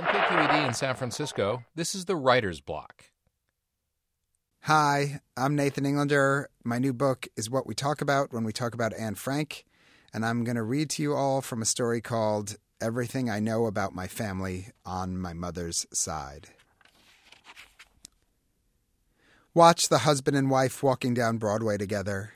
From KQED in San Francisco, this is the Writer's Block. Hi, I'm Nathan Englander. My new book is What We Talk About When We Talk About Anne Frank, and I'm going to read to you all from a story called Everything I Know About My Family on My Mother's Side. Watch the husband and wife walking down Broadway together.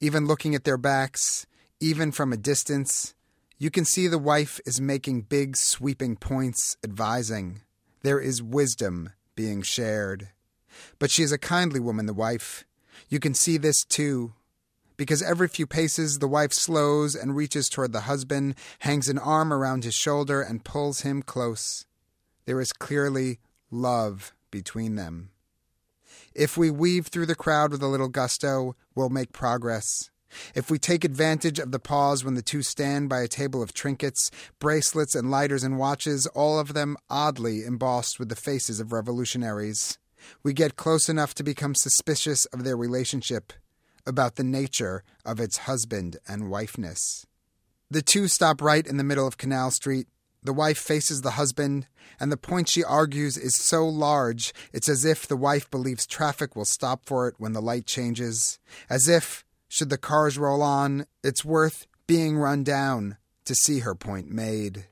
Even looking at their backs, even from a distance, you can see the wife is making big, sweeping points, advising. There is wisdom being shared. But she is a kindly woman, the wife. You can see this too. Because every few paces the wife slows and reaches toward the husband, hangs an arm around his shoulder, and pulls him close. There is clearly love between them. If we weave through the crowd with a little gusto, we'll make progress. If we take advantage of the pause when the two stand by a table of trinkets, bracelets, and lighters and watches, all of them oddly embossed with the faces of revolutionaries, we get close enough to become suspicious of their relationship, about the nature of its husband and wifeness. The two stop right in the middle of Canal Street. The wife faces the husband, and the point she argues is so large it's as if the wife believes traffic will stop for it when the light changes, as if should the cars roll on, it's worth being run down to see her point made.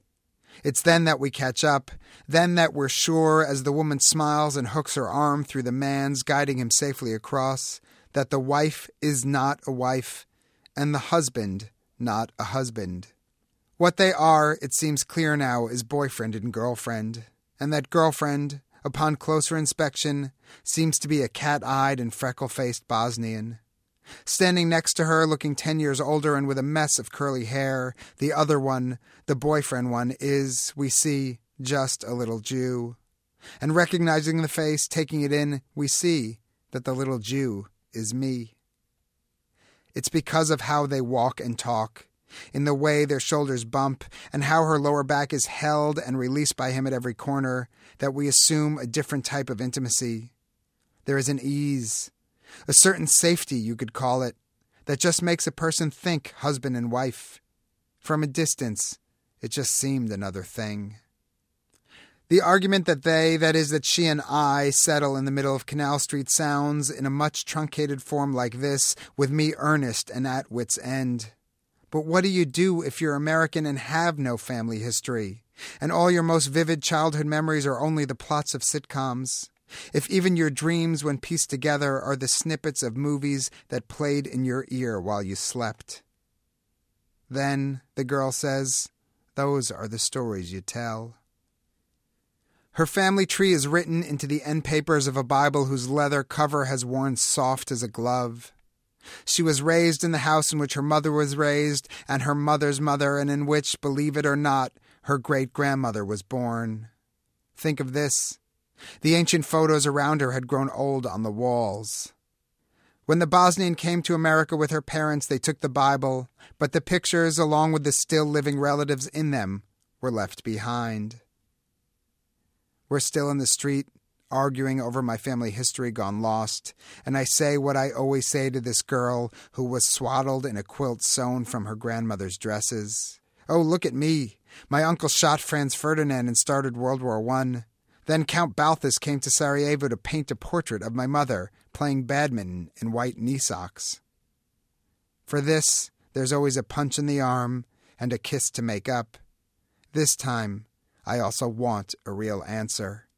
It's then that we catch up, then that we're sure, as the woman smiles and hooks her arm through the man's, guiding him safely across, that the wife is not a wife, and the husband not a husband. What they are, it seems clear now, is boyfriend and girlfriend, and that girlfriend, upon closer inspection, seems to be a cat eyed and freckle faced Bosnian. Standing next to her, looking 10 years older and with a mess of curly hair, the other one, the boyfriend one, is, we see, just a little Jew. And recognizing the face, taking it in, we see that the little Jew is me. It's because of how they walk and talk, in the way their shoulders bump, and how her lower back is held and released by him at every corner, that we assume a different type of intimacy. There is an ease, a certain safety, you could call it, that just makes a person think husband and wife. From a distance, it just seemed another thing. The argument that they, that is, that she and I, settle in the middle of Canal Street sounds in a much truncated form like this, with me earnest and at wit's end. But what do you do if you're American and have no family history, and all your most vivid childhood memories are only the plots of sitcoms? If even your dreams, when pieced together, are the snippets of movies that played in your ear while you slept. Then, the girl says, those are the stories you tell. Her family tree is written into the end papers of a Bible whose leather cover has worn soft as a glove. She was raised in the house in which her mother was raised, and her mother's mother, and in which, believe it or not, her great grandmother was born. Think of this the ancient photos around her had grown old on the walls. When the Bosnian came to America with her parents, they took the Bible, but the pictures, along with the still living relatives in them, were left behind. We're still in the street, arguing over my family history gone lost, and I say what I always say to this girl who was swaddled in a quilt sewn from her grandmother's dresses. Oh, look at me! My uncle shot Franz Ferdinand and started World War One. Then Count Balthus came to Sarajevo to paint a portrait of my mother playing badminton in white knee socks. For this, there's always a punch in the arm and a kiss to make up. This time, I also want a real answer.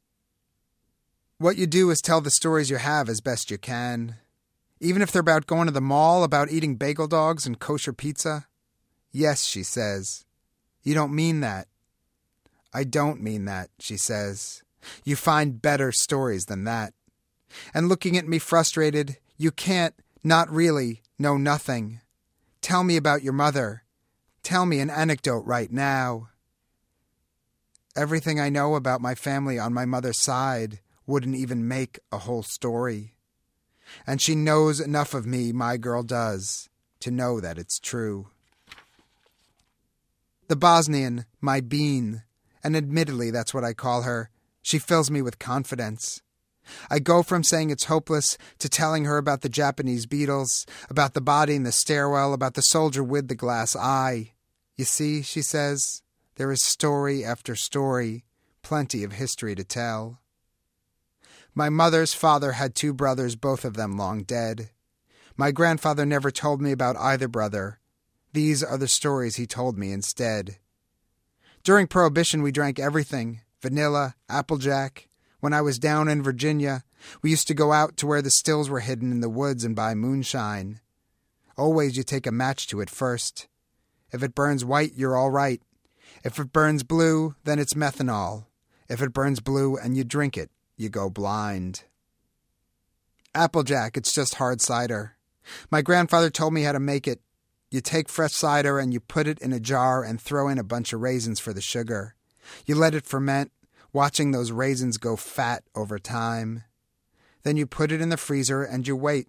What you do is tell the stories you have as best you can. Even if they're about going to the mall, about eating bagel dogs and kosher pizza. Yes, she says. You don't mean that. I don't mean that, she says. You find better stories than that. And looking at me frustrated, you can't, not really, know nothing. Tell me about your mother. Tell me an anecdote right now. Everything I know about my family on my mother's side wouldn't even make a whole story. And she knows enough of me, my girl does, to know that it's true. The Bosnian, my bean, and admittedly that's what I call her, she fills me with confidence. I go from saying it's hopeless to telling her about the Japanese beetles, about the body in the stairwell, about the soldier with the glass eye. You see, she says, there is story after story, plenty of history to tell. My mother's father had two brothers, both of them long dead. My grandfather never told me about either brother. These are the stories he told me instead. During Prohibition, we drank everything vanilla, applejack. When I was down in Virginia, we used to go out to where the stills were hidden in the woods and buy moonshine. Always you take a match to it first. If it burns white, you're all right. If it burns blue, then it's methanol. If it burns blue and you drink it, you go blind. Applejack, it's just hard cider. My grandfather told me how to make it. You take fresh cider and you put it in a jar and throw in a bunch of raisins for the sugar. You let it ferment, watching those raisins go fat over time. Then you put it in the freezer and you wait.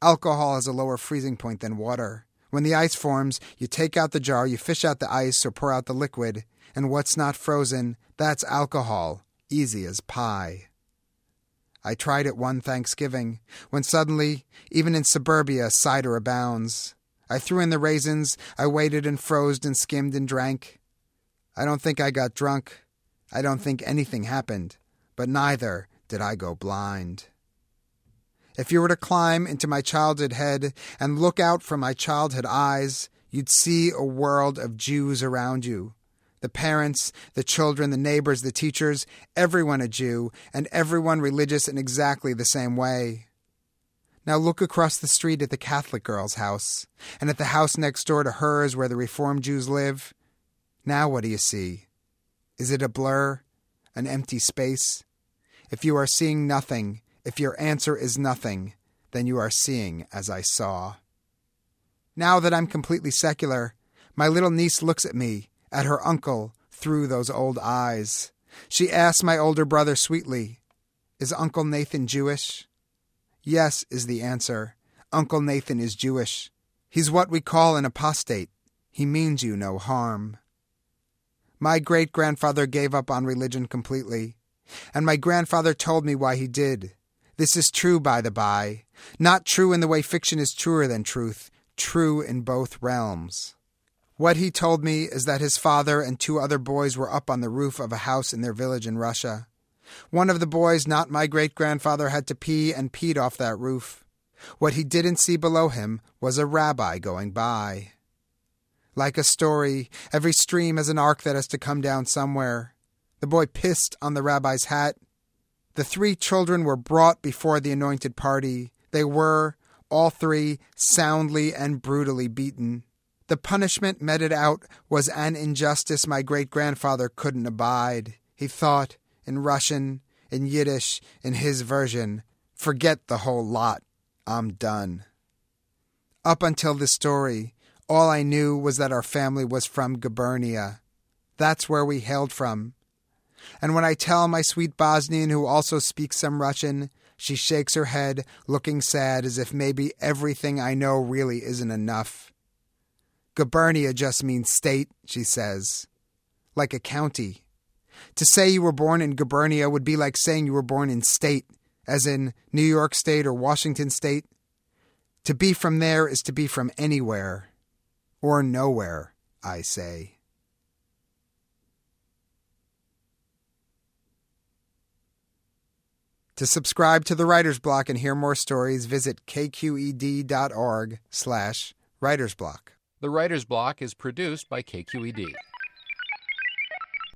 Alcohol has a lower freezing point than water. When the ice forms, you take out the jar, you fish out the ice or pour out the liquid, and what's not frozen, that's alcohol, easy as pie. I tried it one Thanksgiving, when suddenly, even in suburbia, cider abounds. I threw in the raisins, I waited and froze and skimmed and drank. I don't think I got drunk. I don't think anything happened, but neither did I go blind. If you were to climb into my childhood head and look out from my childhood eyes, you'd see a world of Jews around you. The parents, the children, the neighbors, the teachers, everyone a Jew, and everyone religious in exactly the same way. Now look across the street at the Catholic girl's house, and at the house next door to hers where the Reformed Jews live. Now what do you see? Is it a blur? An empty space? If you are seeing nothing, if your answer is nothing, then you are seeing as I saw. Now that I'm completely secular, my little niece looks at me, at her uncle, through those old eyes. She asks my older brother sweetly, Is Uncle Nathan Jewish? Yes, is the answer. Uncle Nathan is Jewish. He's what we call an apostate. He means you no harm. My great grandfather gave up on religion completely, and my grandfather told me why he did. This is true, by the by. Not true in the way fiction is truer than truth, true in both realms. What he told me is that his father and two other boys were up on the roof of a house in their village in Russia. One of the boys, not my great grandfather, had to pee and peed off that roof. What he didn't see below him was a rabbi going by. Like a story, every stream has an arc that has to come down somewhere. The boy pissed on the rabbi's hat. The three children were brought before the anointed party. They were, all three, soundly and brutally beaten. The punishment meted out was an injustice my great grandfather couldn't abide. He thought, in Russian, in Yiddish, in his version, forget the whole lot. I'm done. Up until this story, all I knew was that our family was from Gubernia. That's where we hailed from. And when I tell my sweet Bosnian, who also speaks some Russian, she shakes her head, looking sad as if maybe everything I know really isn't enough. Gubernia just means state, she says, like a county. To say you were born in Gubernia would be like saying you were born in state, as in New York State or Washington State. To be from there is to be from anywhere. Or nowhere, I say. To subscribe to the Writer's Block and hear more stories, visit kqed.org slash writersblock. The Writer's Block is produced by KQED.